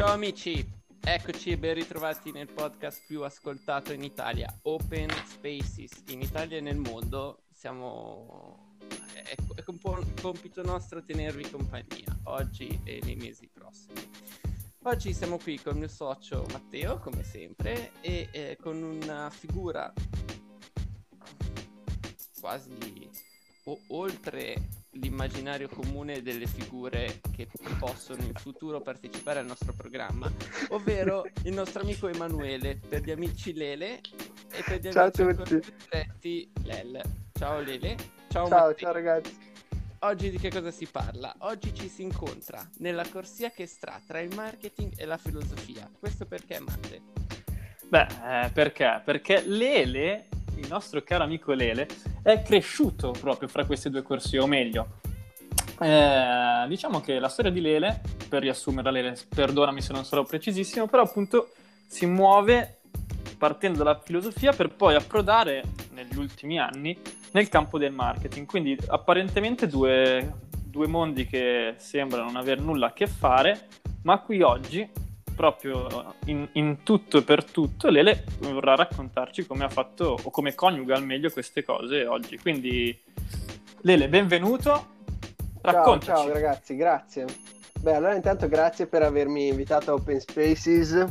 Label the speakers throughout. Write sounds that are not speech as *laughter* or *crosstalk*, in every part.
Speaker 1: Ciao amici, eccoci e ben ritrovati nel podcast più ascoltato in Italia, Open Spaces, in Italia e nel mondo. Siamo... È, un po' un compito nostro tenervi compagnia, oggi e nei mesi prossimi. Oggi siamo qui con il mio socio Matteo, come sempre, e eh, con una figura quasi o- oltre l'immaginario comune delle figure che possono in futuro partecipare al nostro programma, ovvero *laughs* il nostro amico Emanuele, per gli amici Lele e per gli
Speaker 2: ciao
Speaker 1: amici diretti Lel. Ciao Lele.
Speaker 2: Ciao, ciao, ciao ragazzi.
Speaker 1: Oggi di che cosa si parla? Oggi ci si incontra nella corsia che sta tra il marketing e la filosofia. Questo perché, Matte?
Speaker 3: Beh, eh, perché? Perché Lele il nostro caro amico Lele, è cresciuto proprio fra queste due corsie, o meglio, eh, diciamo che la storia di Lele, per riassumerla, Lele, perdonami se non sarò precisissimo, però appunto si muove partendo dalla filosofia per poi approdare negli ultimi anni nel campo del marketing. Quindi apparentemente due, due mondi che sembrano non avere nulla a che fare, ma qui oggi proprio in, in, tutto e per tutto, Lele vorrà raccontarci come ha fatto o come coniuga al meglio queste cose oggi. Quindi, Lele, benvenuto. Raccontaci.
Speaker 2: Ciao, ciao ragazzi, grazie. Beh, allora intanto grazie per avermi invitato a Open Spaces.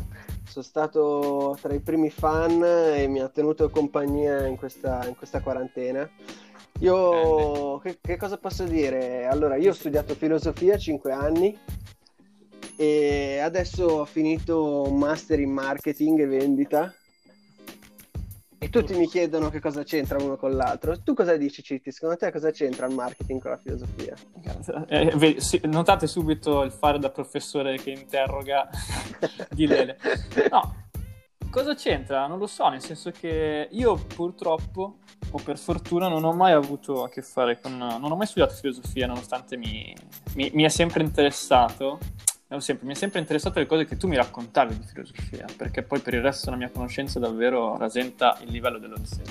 Speaker 2: Sono stato tra i primi fan e mi ha tenuto compagnia in questa, in questa quarantena. Io che, che, cosa posso dire? Allora, io ho studiato filosofia 5 anni e adesso ho finito un master in marketing e vendita e tutti mi chiedono che cosa c'entra uno con l'altro. Tu cosa dici, Citti? Secondo te cosa c'entra il marketing con la filosofia?
Speaker 3: Eh, notate subito il fare da professore che interroga *laughs* di Lele. No, cosa c'entra? Non lo so, nel senso che io purtroppo, o per fortuna, non ho mai avuto a che fare con... non ho mai studiato filosofia, nonostante mi, mi, mi è sempre interessato sempre, mi è sempre interessato le cose che tu mi raccontavi di filosofia, perché poi per il resto la mia conoscenza davvero rasenta il livello dell'Odissea.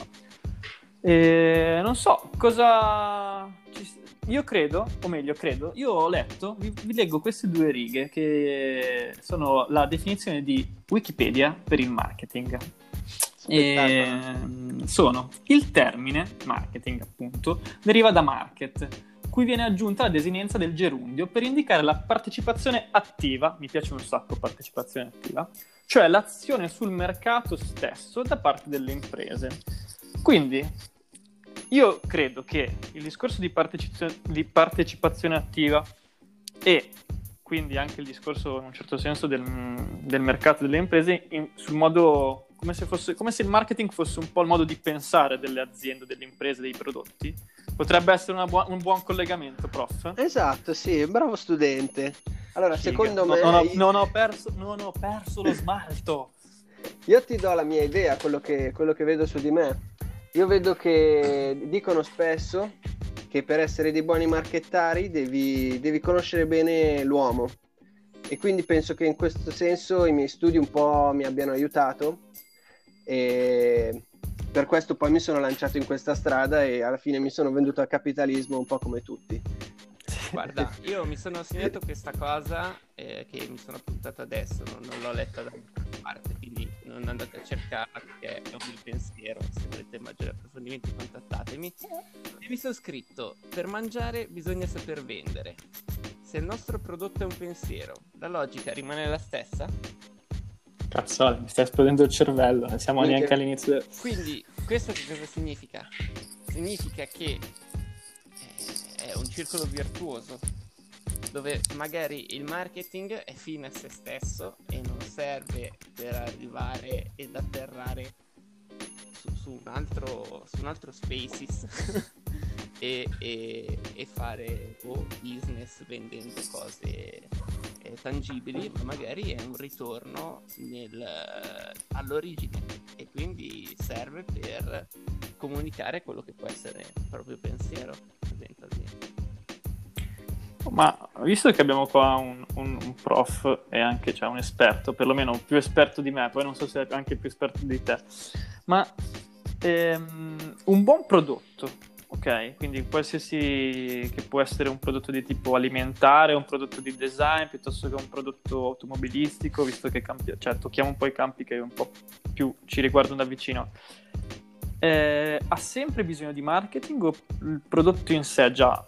Speaker 3: E non so cosa. Io credo, o meglio, credo, io ho letto, vi, vi leggo queste due righe che sono la definizione di Wikipedia per il marketing. E, sono il termine marketing, appunto, deriva da market, cui viene aggiunta la desinenza del gerundio per indicare la partecipazione attiva, mi piace un sacco partecipazione attiva, cioè l'azione sul mercato stesso da parte delle imprese. Quindi io credo che il discorso di, partecipazione, di partecipazione attiva e quindi anche il discorso in un certo senso del, del mercato delle imprese in, sul modo come se, fosse, come se il marketing fosse un po' il modo di pensare delle aziende, delle imprese, dei prodotti. Potrebbe essere bu- un buon collegamento, prof.
Speaker 2: Esatto, sì, bravo studente. Allora, Figa. secondo me...
Speaker 3: Non ho, non, ho perso, non ho, perso, lo smalto.
Speaker 2: Io ti do la mia idea, quello che, quello che vedo su di me. Io vedo che dicono spesso che per essere dei buoni marchettari devi, devi conoscere bene l'uomo. E quindi penso che in questo senso i miei studi un po' mi abbiano aiutato e per questo poi mi sono lanciato in questa strada e alla fine mi sono venduto al capitalismo un po' come tutti.
Speaker 1: Guarda, io mi sono segnato questa cosa eh, che mi sono appuntato adesso, non, non l'ho letta da nessuna parte, quindi non andate a cercarla perché è un mio pensiero, se volete maggiori approfondimenti contattatemi. E mi sono scritto, per mangiare bisogna saper vendere. Se il nostro prodotto è un pensiero, la logica rimane la stessa?
Speaker 3: Cazzo, mi sta esplodendo il cervello, non siamo Quindi, neanche all'inizio. Del...
Speaker 1: Quindi, questo che cosa significa? Significa che eh, è un circolo virtuoso dove magari il marketing è fine a se stesso e non serve per arrivare ed atterrare su, su un altro su un altro spaces *laughs* e, e, e, fare oh, business vendendo cose eh, tangibili, ma magari è un ritorno nel, all'origine e quindi serve per comunicare quello che può essere il proprio pensiero.
Speaker 3: Ma visto che abbiamo qua un, un, un prof e anche cioè, un esperto, perlomeno più esperto di me, poi non so se è anche più esperto di te, ma ehm, un buon prodotto ok? Quindi qualsiasi che può essere un prodotto di tipo alimentare, un prodotto di design, piuttosto che un prodotto automobilistico, visto che campi- cioè, tocchiamo un po' i campi che un po' più ci riguardano da vicino. Eh, ha sempre bisogno di marketing o il prodotto in sé già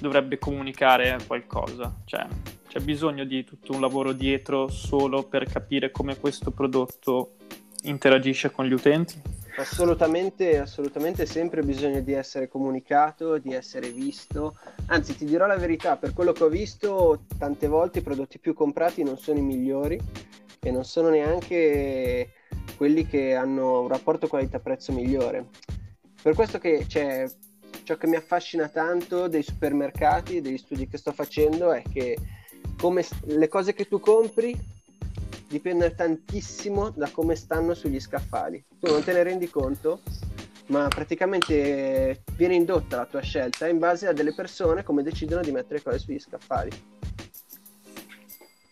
Speaker 3: dovrebbe comunicare qualcosa? Cioè, c'è bisogno di tutto un lavoro dietro solo per capire come questo prodotto interagisce con gli utenti?
Speaker 2: Assolutamente, assolutamente sempre bisogno di essere comunicato, di essere visto. Anzi, ti dirò la verità, per quello che ho visto, tante volte i prodotti più comprati non sono i migliori e non sono neanche quelli che hanno un rapporto qualità-prezzo migliore. Per questo che c'è ciò che mi affascina tanto dei supermercati, degli studi che sto facendo è che come le cose che tu compri dipendono tantissimo da come stanno sugli scaffali. Tu non te ne rendi conto, ma praticamente viene indotta la tua scelta in base a delle persone come decidono di mettere cose sugli scaffali.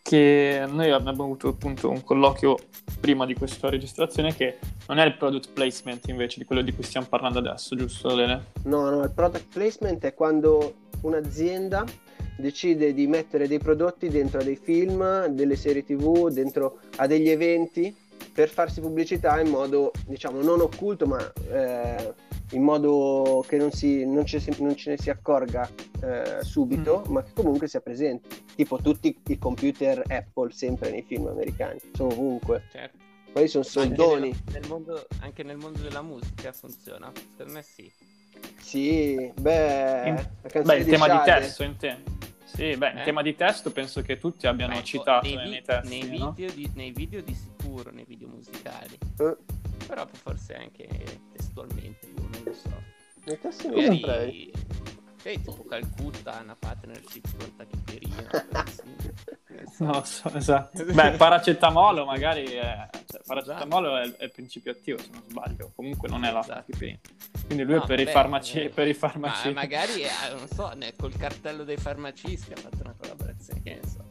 Speaker 3: Che noi abbiamo avuto appunto un colloquio prima di questa registrazione che non è il product placement invece di quello di cui stiamo parlando adesso, giusto Lene?
Speaker 2: No, no, il product placement è quando un'azienda decide di mettere dei prodotti dentro a dei film, delle serie tv, dentro a degli eventi per farsi pubblicità in modo, diciamo, non occulto, ma eh, in modo che non, si, non, ci, non ce ne si accorga eh, subito, mm. ma che comunque sia presente. Tipo tutti i computer Apple sempre nei film americani, sono ovunque.
Speaker 1: Certo.
Speaker 2: Quelli sono soldoni.
Speaker 1: Anche nel, nel mondo, anche nel mondo della musica funziona? Secondo me sì.
Speaker 2: Sì, beh,
Speaker 3: in, beh il tema Shade. di testo in te. Sì, beh, eh? in tema di testo penso che tutti abbiano beh, citato nei, nei, testi,
Speaker 1: nei,
Speaker 3: no?
Speaker 1: video di, nei, video di, sicuro, nei video musicali. Eh. Però forse anche testualmente, non lo so.
Speaker 2: Nei testi non saprei.
Speaker 1: Sei tipo Calcutta, una partnership con Tachipirina.
Speaker 3: non *laughs* so, esatto. *laughs* Beh, paracetamolo magari è... Cioè, paracetamolo è, è, il principio attivo, se non sbaglio. Comunque non è la esatto. Quindi lui no, è per, beh, i farmaci, eh, per i farmaci.
Speaker 1: Ma magari, è, non so, col cartello dei farmacisti ha fatto una collaborazione, che ne so.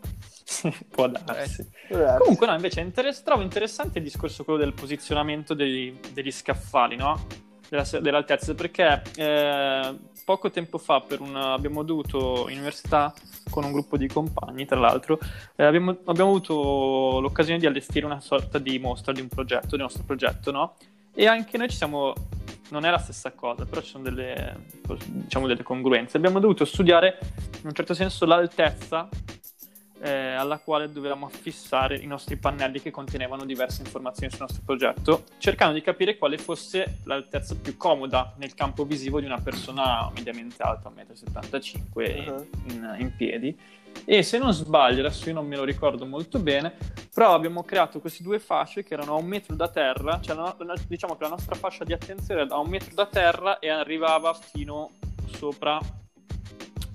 Speaker 1: *laughs*
Speaker 3: Può darsi. Eh. Comunque, no, invece inter- trovo interessante il discorso quello del posizionamento degli, degli scaffali, no? Della, dell'altezza, perché eh, poco tempo fa una, abbiamo dovuto in università con un gruppo di compagni, tra l'altro, eh, abbiamo, abbiamo, avuto l'occasione di allestire una sorta di mostra di un progetto, del nostro progetto, no? E anche noi ci siamo non è la stessa cosa, però ci sono delle, diciamo, delle congruenze. Abbiamo dovuto studiare in un certo senso l'altezza eh, alla quale dovevamo affissare i nostri pannelli che contenevano diverse informazioni sul nostro progetto, cercando di capire quale fosse l'altezza più comoda nel campo visivo di una persona mediamente alta, 1,75 m uh-huh. in, in piedi. E se non sbaglio, adesso io non me lo ricordo molto bene, però abbiamo creato queste due fasce che erano a un metro da terra, cioè la, diciamo che la nostra fascia di attenzione era a un metro da terra e arrivava fino sopra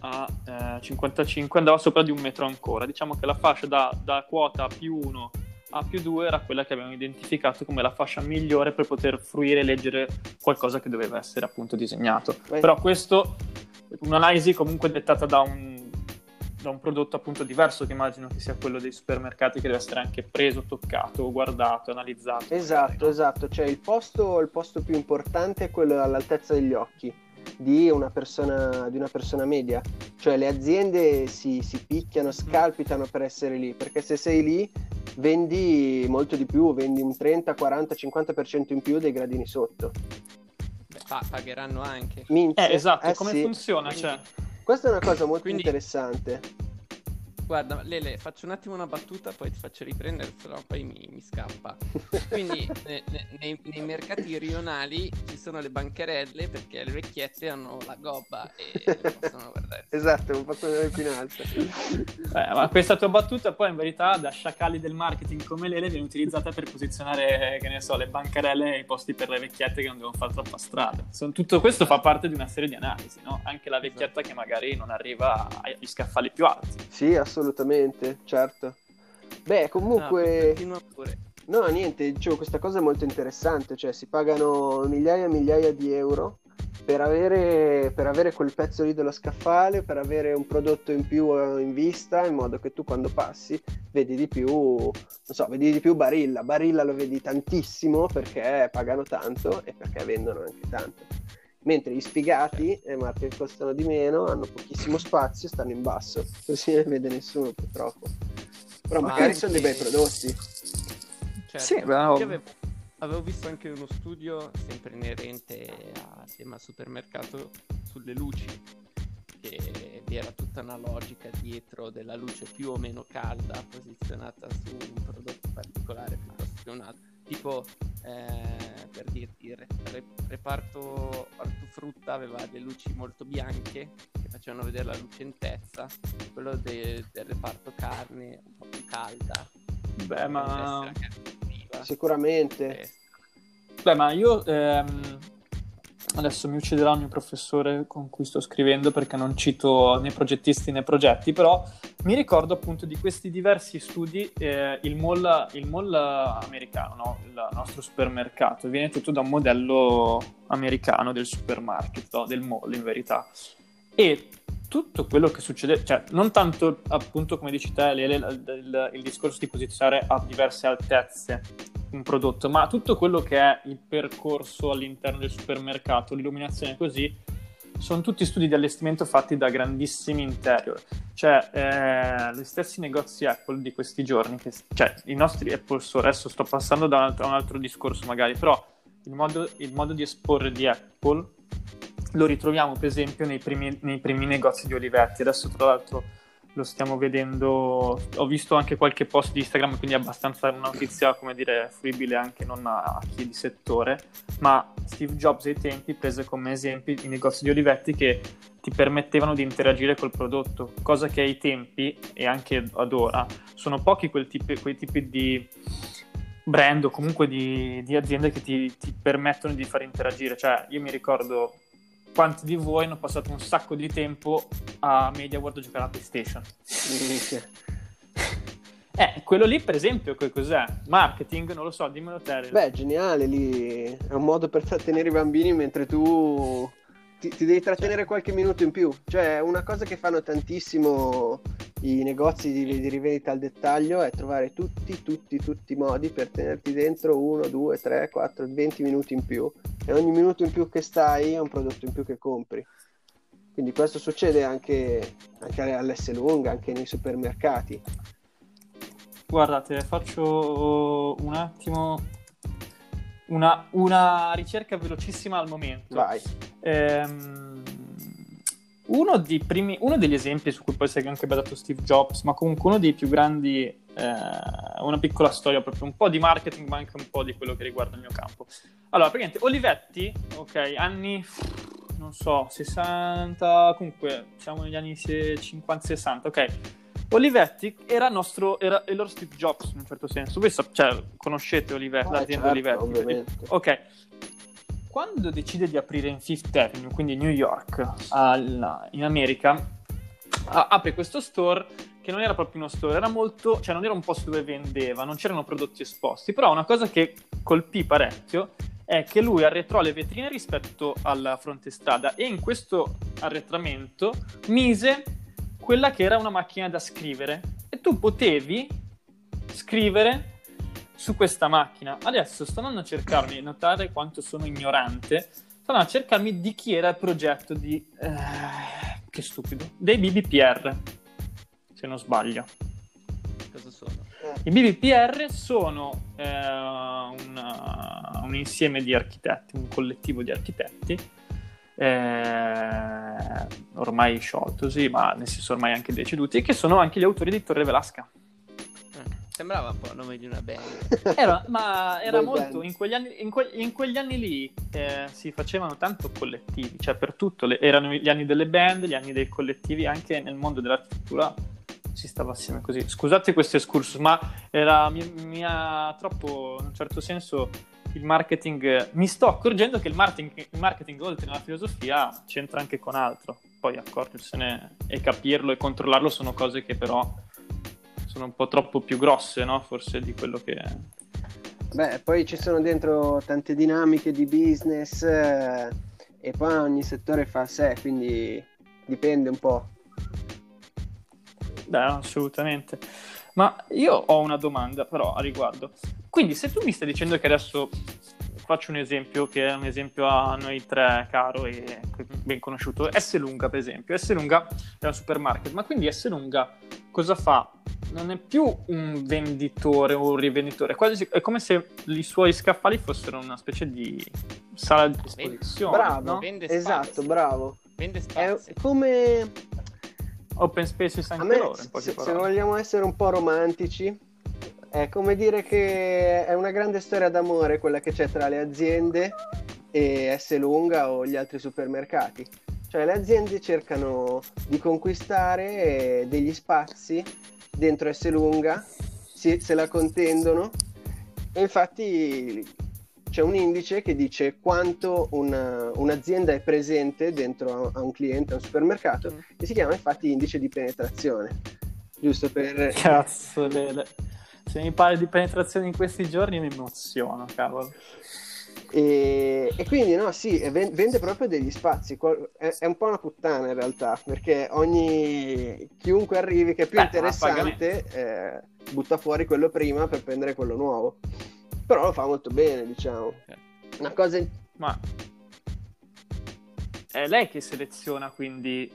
Speaker 3: a eh, 55 andava sopra di un metro ancora. Diciamo che la fascia da, da quota più 1 a più 2 era quella che abbiamo identificato come la fascia migliore per poter fruire e leggere qualcosa che doveva essere appunto disegnato. Beh. Però questo, un'analisi comunque dettata da un, da un prodotto appunto diverso che immagino che sia quello dei supermercati che deve essere anche preso, toccato, guardato, analizzato.
Speaker 2: Esatto, magari, esatto, cioè il posto, il posto più importante è quello all'altezza degli occhi di una persona, di una persona media. Cioè le aziende si, si picchiano, scalpitano per essere lì, perché se sei lì vendi molto di più, vendi un 30, 40, 50% in più dei gradini sotto.
Speaker 1: Beh, pagheranno anche.
Speaker 3: Minchia. Eh, esatto, eh, come sì. funziona? Cioè...
Speaker 2: Questa è una cosa molto Quindi... interessante
Speaker 1: Guarda, Lele, faccio un attimo una battuta, poi ti faccio riprendere, se no poi mi, mi scappa. *laughs* Quindi ne, ne, nei, nei, mercati rionali ci sono le bancherelle perché le vecchiette hanno la gobba e non possono guardare.
Speaker 2: esatto, non possono vedere più in alto.
Speaker 3: Beh, ma questa tua battuta poi in verità da sciacalli del marketing come Lele viene utilizzata per posizionare, che ne so, le bancarelle ai posti per le vecchiette che non devono fare troppa strada. Sono, tutto questo fa parte di una serie di analisi, no? Anche la vecchietta esatto. che magari non arriva agli scaffali più alti.
Speaker 2: Sì, assolutamente certo. Beh, comunque... No, no, niente, dicevo, questa cosa è molto interessante, cioè si pagano migliaia e migliaia di euro per avere, per avere quel pezzo lì dello scaffale, per avere un prodotto in più eh, in vista, in modo che tu quando passi vedi di più, non so, vedi di più Barilla. Barilla lo vedi tantissimo perché pagano tanto e perché vendono anche tanto. Mentre gli sfigati, marche che costano di meno, hanno pochissimo spazio, stanno in basso, così non vede nessuno purtroppo. Però
Speaker 1: Ma
Speaker 2: magari
Speaker 1: anche-
Speaker 2: sono dei bei prodotti.
Speaker 1: Certo.
Speaker 3: Sì, ovvio.
Speaker 1: avevo, avevo visto anche uno studio sempre inerente a tema supermercato sulle luci, che vi era tutta una logica dietro della luce più o meno calda posizionata su un prodotto particolare piuttosto che un altro. Tipo, eh, per dirti, il re- re- reparto ortofrutta aveva delle luci molto bianche che facevano vedere la lucentezza, quello de- del reparto carne un po' più calda.
Speaker 3: Beh, ma...
Speaker 2: Sicuramente.
Speaker 1: Eh,
Speaker 3: Beh, ma io ehm, adesso mi ucciderà il mio professore con cui sto scrivendo perché non cito né progettisti né progetti, però mi ricordo appunto di questi diversi studi. eh, il, mall, il mall americano, no? il nostro supermercato, viene tutto da un modello americano del supermarket, no? del mall in verità. E tutto quello che succede, cioè non tanto appunto come dici te, Lele, il, il- il discorso di posizionare a diverse altezze un prodotto, ma tutto quello che è il percorso all'interno del supermercato, l'illuminazione così, sono tutti studi di allestimento fatti da grandissimi interior. Cioè, eh, gli stessi negozi Apple di questi giorni, che, cioè i nostri Apple Store, adesso sto passando da un altro, un altro discorso magari, però il modo, il modo di esporre di Apple lo ritroviamo per esempio nei primi, nei primi negozi di Olivetti. Adesso tra l'altro lo stiamo vedendo, ho visto anche qualche post di Instagram, quindi è abbastanza una notizia, come dire, fruibile anche non a chi di settore, ma Steve Jobs ai tempi prese come esempi i negozi di Olivetti che ti permettevano di interagire col prodotto, cosa che ai tempi e anche ad ora sono pochi tipi- quei tipi di brand o comunque di, di aziende che ti, ti permettono di far interagire. Cioè, io mi ricordo quanti di voi hanno passato un sacco di tempo a Media World a giocare a PlayStation. *laughs* Eh, quello lì, per esempio, che cos'è? Marketing? Non lo so, dimmelo te.
Speaker 2: Beh, geniale, lì è un modo per trattenere i bambini mentre tu ti, ti devi trattenere qualche minuto in più. Cioè, una cosa che fanno tantissimo i negozi di, di rivendita al dettaglio è trovare tutti, tutti, tutti i modi per tenerti dentro uno, due, tre, quattro, 20 minuti in più. E ogni minuto in più che stai è un prodotto in più che compri. Quindi questo succede anche, anche all'S lunga, anche nei supermercati.
Speaker 3: Guardate, faccio un attimo una, una ricerca velocissima al momento.
Speaker 2: Vai.
Speaker 3: Ehm, uno, dei primi- uno degli esempi su cui poi si è anche basato Steve Jobs, ma comunque uno dei più grandi, eh, una piccola storia, proprio un po' di marketing, ma anche un po' di quello che riguarda il mio campo. Allora, praticamente Olivetti, ok, anni, non so, 60, comunque siamo negli anni 50-60, ok. Olivetti era, nostro, era il loro Steve Jobs in un certo senso. Voi cioè, conoscete Olivetti,
Speaker 2: Eh,
Speaker 3: l'azienda
Speaker 2: certo,
Speaker 3: Olivetti.
Speaker 2: ovviamente.
Speaker 3: Ok. Quando decide di aprire in Fifth Avenue, quindi New York, al- in America, a- apre questo store che non era proprio uno store, era molto, cioè non era un posto dove vendeva, non c'erano prodotti esposti, però una cosa che colpì parecchio è che lui arretrò le vetrine rispetto alla fronte strada e in questo arretramento mise quella che era una macchina da scrivere. E tu potevi scrivere su questa macchina. Adesso sto andando a cercarmi, notare quanto sono ignorante, sto andando a cercarmi di chi era il progetto di... eh, che stupido. Dei BBPR, se non sbaglio.
Speaker 1: Cosa sono?
Speaker 3: I BBPR sono eh, un, un insieme di architetti, un collettivo di architetti, eh, ormai scioltosi, ma nel senso ormai anche deceduti, e che sono anche gli autori di Torre Velasca.
Speaker 1: Sembrava un po' il nome di una band. *laughs*
Speaker 3: Era, ma era
Speaker 2: Boy
Speaker 3: molto, in quegli anni, in que- in quegli anni lì eh, si facevano tanto collettivi, cioè per tutto, le- erano gli anni delle band, gli anni dei collettivi, anche nel mondo dell'architettura si stava assieme così. Scusate questo excursus, ma era, mi, mi ha troppo, in un certo senso, il marketing... Mi sto accorgendo che il marketing, il marketing oltre alla filosofia c'entra anche con altro. Poi accorgersene e capirlo e controllarlo sono cose che però sono un po' troppo più grosse, no? Forse di quello che...
Speaker 2: Beh, poi ci sono dentro tante dinamiche di business eh, e poi ogni settore fa a sé, quindi dipende un po'.
Speaker 3: Beh, assolutamente. Ma io ho una domanda però a riguardo. Quindi se tu mi stai dicendo che adesso faccio un esempio che è un esempio a noi tre caro e ben conosciuto. S Lunga, per esempio. S Lunga è un supermarket, ma quindi S Lunga cosa fa? Non è più un venditore o un rivenditore, quasi, è come se i suoi scaffali fossero una specie di sala di esposizione.
Speaker 2: Bravo,
Speaker 3: no?
Speaker 1: Vende
Speaker 2: esatto,
Speaker 1: spazi.
Speaker 2: bravo.
Speaker 1: Vende
Speaker 2: È
Speaker 1: spazi.
Speaker 2: come
Speaker 3: Open spaces
Speaker 2: a
Speaker 3: anche
Speaker 2: me,
Speaker 3: loro, in poche
Speaker 2: se, se vogliamo essere un po' romantici, è come dire che è una grande storia d'amore quella che c'è tra le aziende e S Lunga o gli altri supermercati. Cioè le aziende cercano di conquistare degli spazi dentro S Lunga, si- se la contendono e infatti c'è un indice che dice quanto una- un'azienda è presente dentro a, a un cliente, a un supermercato,
Speaker 1: Mm.
Speaker 2: e si chiama infatti indice di penetrazione. Giusto per...
Speaker 3: Cazzo, Lele. Se mi parli di penetrazione in questi giorni mi emoziono, cavolo.
Speaker 2: E, e quindi no, sì, ven- vende proprio degli spazi. È, è un po' una puttana in realtà, perché ogni chiunque arrivi che è più
Speaker 3: Beh,
Speaker 2: interessante eh, butta fuori quello prima per prendere quello nuovo. Però lo fa molto bene, diciamo. Una cosa
Speaker 3: Ma è lei che seleziona quindi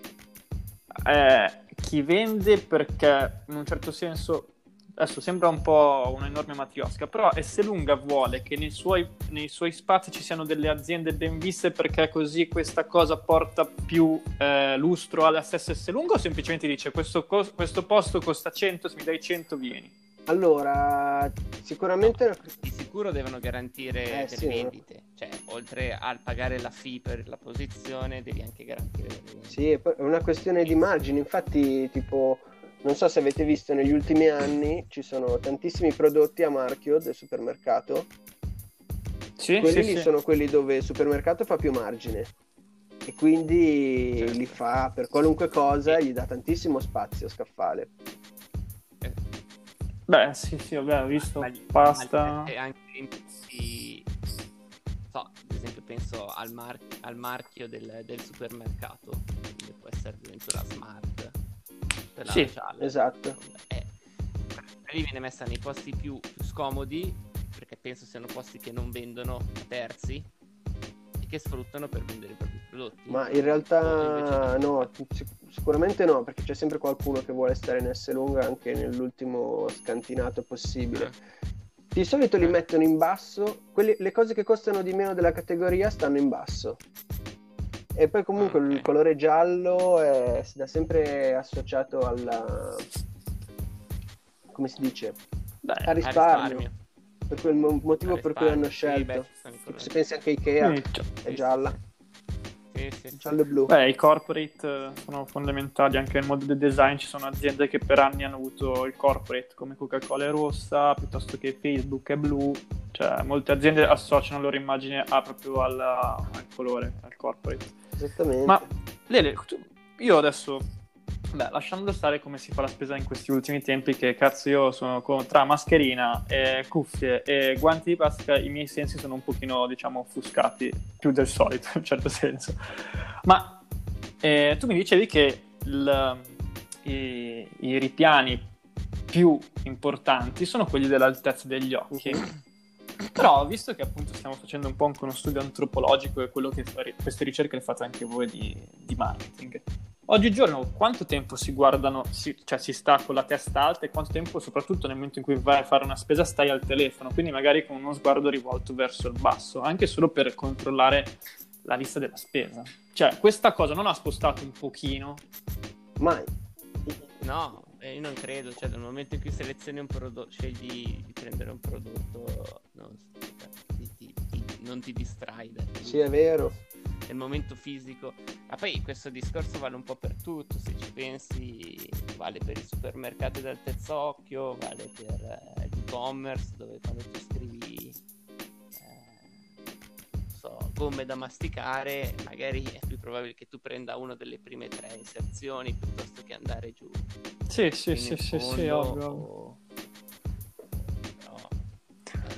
Speaker 3: eh, chi vende perché in un certo senso adesso sembra un po' un'enorme matriosca però S Lunga vuole che nei suoi, nei suoi spazi ci siano delle aziende ben viste perché così questa cosa porta più eh, lustro alla stessa S Lunga o semplicemente dice questo, cos- questo posto costa 100 se mi dai 100 vieni
Speaker 2: Allora, sicuramente
Speaker 1: Di sicuro devono garantire
Speaker 2: Eh,
Speaker 1: delle
Speaker 2: sì.
Speaker 1: vendite. Cioè, oltre al pagare la fee per la posizione, devi anche garantire delle vendite.
Speaker 2: sì, è una questione di margini. Infatti, tipo, non so se avete visto negli ultimi anni ci sono tantissimi prodotti a marchio del supermercato.
Speaker 3: sì,
Speaker 2: quelli
Speaker 3: sì,
Speaker 2: lì
Speaker 3: sì.
Speaker 2: sono quelli dove il supermercato fa più margine e quindi
Speaker 1: Certo.
Speaker 2: li fa per qualunque cosa, gli dà tantissimo spazio scaffale.
Speaker 1: Eh,
Speaker 3: beh sì sì vabbè ho visto
Speaker 1: ma
Speaker 3: pasta
Speaker 1: gli- anche in prezzi- so, ad esempio penso al, mar- al marchio del, del supermercato, che può essere addirittura smart. Per la
Speaker 3: Sì,
Speaker 1: gialla.
Speaker 2: esatto.
Speaker 1: Eh, lì viene messa nei posti più, più scomodi, perché penso siano posti che non vendono a terzi e che sfruttano per vendere i propri prodotti.
Speaker 2: Ma in realtà no, sic- sicuramente no, perché c'è sempre qualcuno che vuole stare in S lunga anche nell'ultimo scantinato possibile.
Speaker 1: Eh,
Speaker 2: Di solito li
Speaker 1: Eh.
Speaker 2: mettono in basso, quelli- le cose che costano di meno della categoria stanno in basso. E poi comunque
Speaker 1: Ah,
Speaker 2: il colore giallo è, si da sempre associato alla... come si dice?
Speaker 3: Beh,
Speaker 2: Al
Speaker 1: a
Speaker 2: risparmio. Per quel mo- motivo
Speaker 1: A
Speaker 2: per cui hanno
Speaker 1: risparmio, sì, beh,
Speaker 2: scelto. se pensi anche a Ikea,
Speaker 3: quindi, cioè,
Speaker 2: è gialla,
Speaker 1: Sì, sì, sì.
Speaker 2: giallo e blu.
Speaker 3: Beh, i corporate eh, sono fondamentali anche nel mondo del design. Ci sono aziende che per anni hanno avuto il corporate, come Coca-Cola è rossa, piuttosto che Facebook è blu. Cioè, molte aziende associano la loro immagine a- proprio alla- al colore, al corporate.
Speaker 2: Esattamente.
Speaker 3: Ma, Lele, tu- io adesso, beh, lasciando stare come si fa la spesa in questi ultimi tempi, che cazzo io sono con- tra mascherina, e cuffie e guanti di plastica, i miei sensi sono un pochino, diciamo, offuscati, più del solito, in un certo senso. Ma eh, tu mi dicevi che il- i, i ripiani più importanti sono quelli dell'altezza degli occhi. Però, visto che appunto stiamo facendo un po' anche uno studio antropologico e quello che queste ricerche le fate anche voi di, di marketing, oggigiorno quanto tempo si guardano, si, cioè si sta con la testa alta e quanto tempo, soprattutto nel momento in cui vai a fare una spesa, stai al telefono, quindi magari con uno sguardo rivolto verso il basso, anche solo per controllare la lista della spesa. Cioè, questa cosa non ha spostato un pochino
Speaker 2: Mai.
Speaker 1: No, eh, io non credo, cioè dal momento in cui selezioni un prodotto, scegli di prendere un prodotto, non, ti- ti- ti- non ti distrai
Speaker 2: Sì, è vero.
Speaker 1: nel momento fisico. Ma poi questo discorso vale un po' per tutto, se ci pensi, vale per i supermercati dal terzo occhio, vale per eh, l'e-commerce, dove quando tu scrivi gomme da masticare, magari è più probabile che tu prenda una delle prime tre inserzioni piuttosto che andare giù.
Speaker 3: Sì, sì, sì,
Speaker 1: in
Speaker 3: sì, sì,
Speaker 1: fondo,
Speaker 3: ovvio.
Speaker 1: o-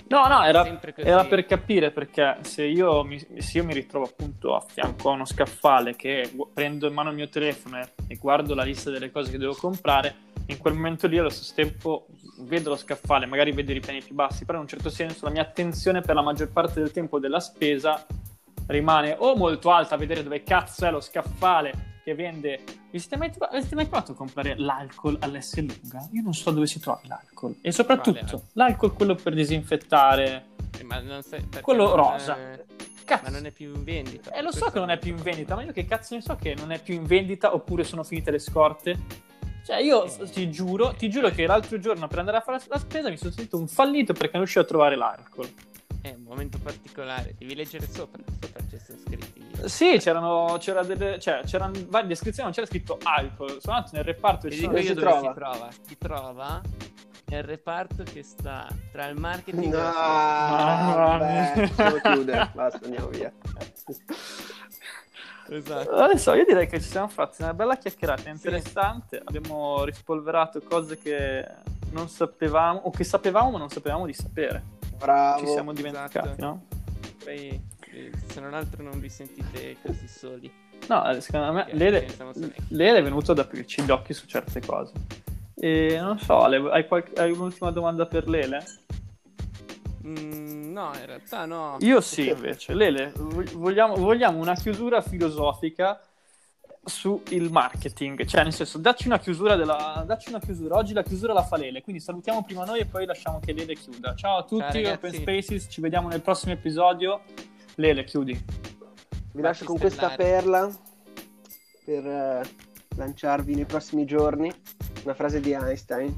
Speaker 1: no.
Speaker 3: No, era, era per capire perché se io, mi, se io mi ritrovo appunto a fianco a uno scaffale che prendo in mano il mio telefono e, e guardo la lista delle cose che devo comprare, in quel momento lì allo stesso tempo vedo lo scaffale, magari vedo i ripiani più bassi, però in un certo senso la mia attenzione per la maggior parte del tempo della spesa rimane o molto alta a vedere dove cazzo è lo scaffale che vende. Vi siete mai, vi siete mai provato a comprare l'alcol all'S lunga? Io non so dove si trova l'alcol. E soprattutto
Speaker 1: Quale
Speaker 3: l'alcol, quello per disinfettare.
Speaker 1: Eh, ma non perché
Speaker 3: Quello rosa.
Speaker 1: eh,
Speaker 3: Cazzo.
Speaker 1: Ma non è più in vendita.
Speaker 3: Eh, lo so che non è più in vendita, ma io che cazzo ne so che non è più in vendita oppure sono finite le scorte? Cioè, io
Speaker 1: Eh.
Speaker 3: ti giuro, ti giuro che l'altro giorno per andare a fare la spesa mi sono sentito un fallito perché non riuscivo a trovare l'alcol.
Speaker 1: È un momento particolare, devi leggere sopra. Sopra ci sono scritti.
Speaker 3: Sì, c'erano, c'era delle, cioè, c'erano varie descrizioni, non c'era scritto alcol. Sono andato nel reparto e
Speaker 1: Ti
Speaker 3: ci
Speaker 1: dico
Speaker 3: sono
Speaker 2: si
Speaker 1: io dove
Speaker 2: trova?
Speaker 1: si trova. Si trova nel reparto che sta tra il marketing
Speaker 2: No,
Speaker 1: e la
Speaker 3: Ah,
Speaker 2: vabbè, chiudere, basta, andiamo via.
Speaker 1: Esatto.
Speaker 3: Adesso io direi che ci siamo fatti una bella chiacchierata interessante. Abbiamo rispolverato cose che non sapevamo, o che sapevamo ma non sapevamo di sapere.
Speaker 2: Bravo.
Speaker 3: Ci siamo dimenticati,
Speaker 1: esatto.
Speaker 3: no?
Speaker 1: Poi, eh, se non altro, non vi sentite così soli.
Speaker 3: No, eh, secondo me Lele. Lele è venuto ad aprirci gli occhi su certe cose. E non so, Ale, hai, qualche- hai un'ultima domanda per Lele?
Speaker 1: Mm, no, in realtà no.
Speaker 3: Io sì, invece. Lele, vo- vogliamo, vogliamo una chiusura filosofica sul marketing, cioè nel senso, dacci una chiusura della, dacci una chiusura. Oggi la chiusura la fa Lele, quindi salutiamo prima noi e poi lasciamo che Lele chiuda. Ciao a tutti,
Speaker 1: Ciao.
Speaker 3: Open Spaces, ci vediamo nel prossimo episodio. Lele, chiudi.
Speaker 2: Vi lascio con questa perla per eh, lanciarvi nei prossimi giorni. Una frase di Einstein.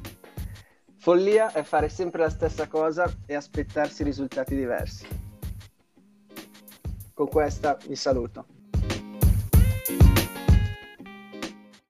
Speaker 2: Follia è fare sempre la stessa cosa e aspettarsi risultati diversi. Con questa vi saluto.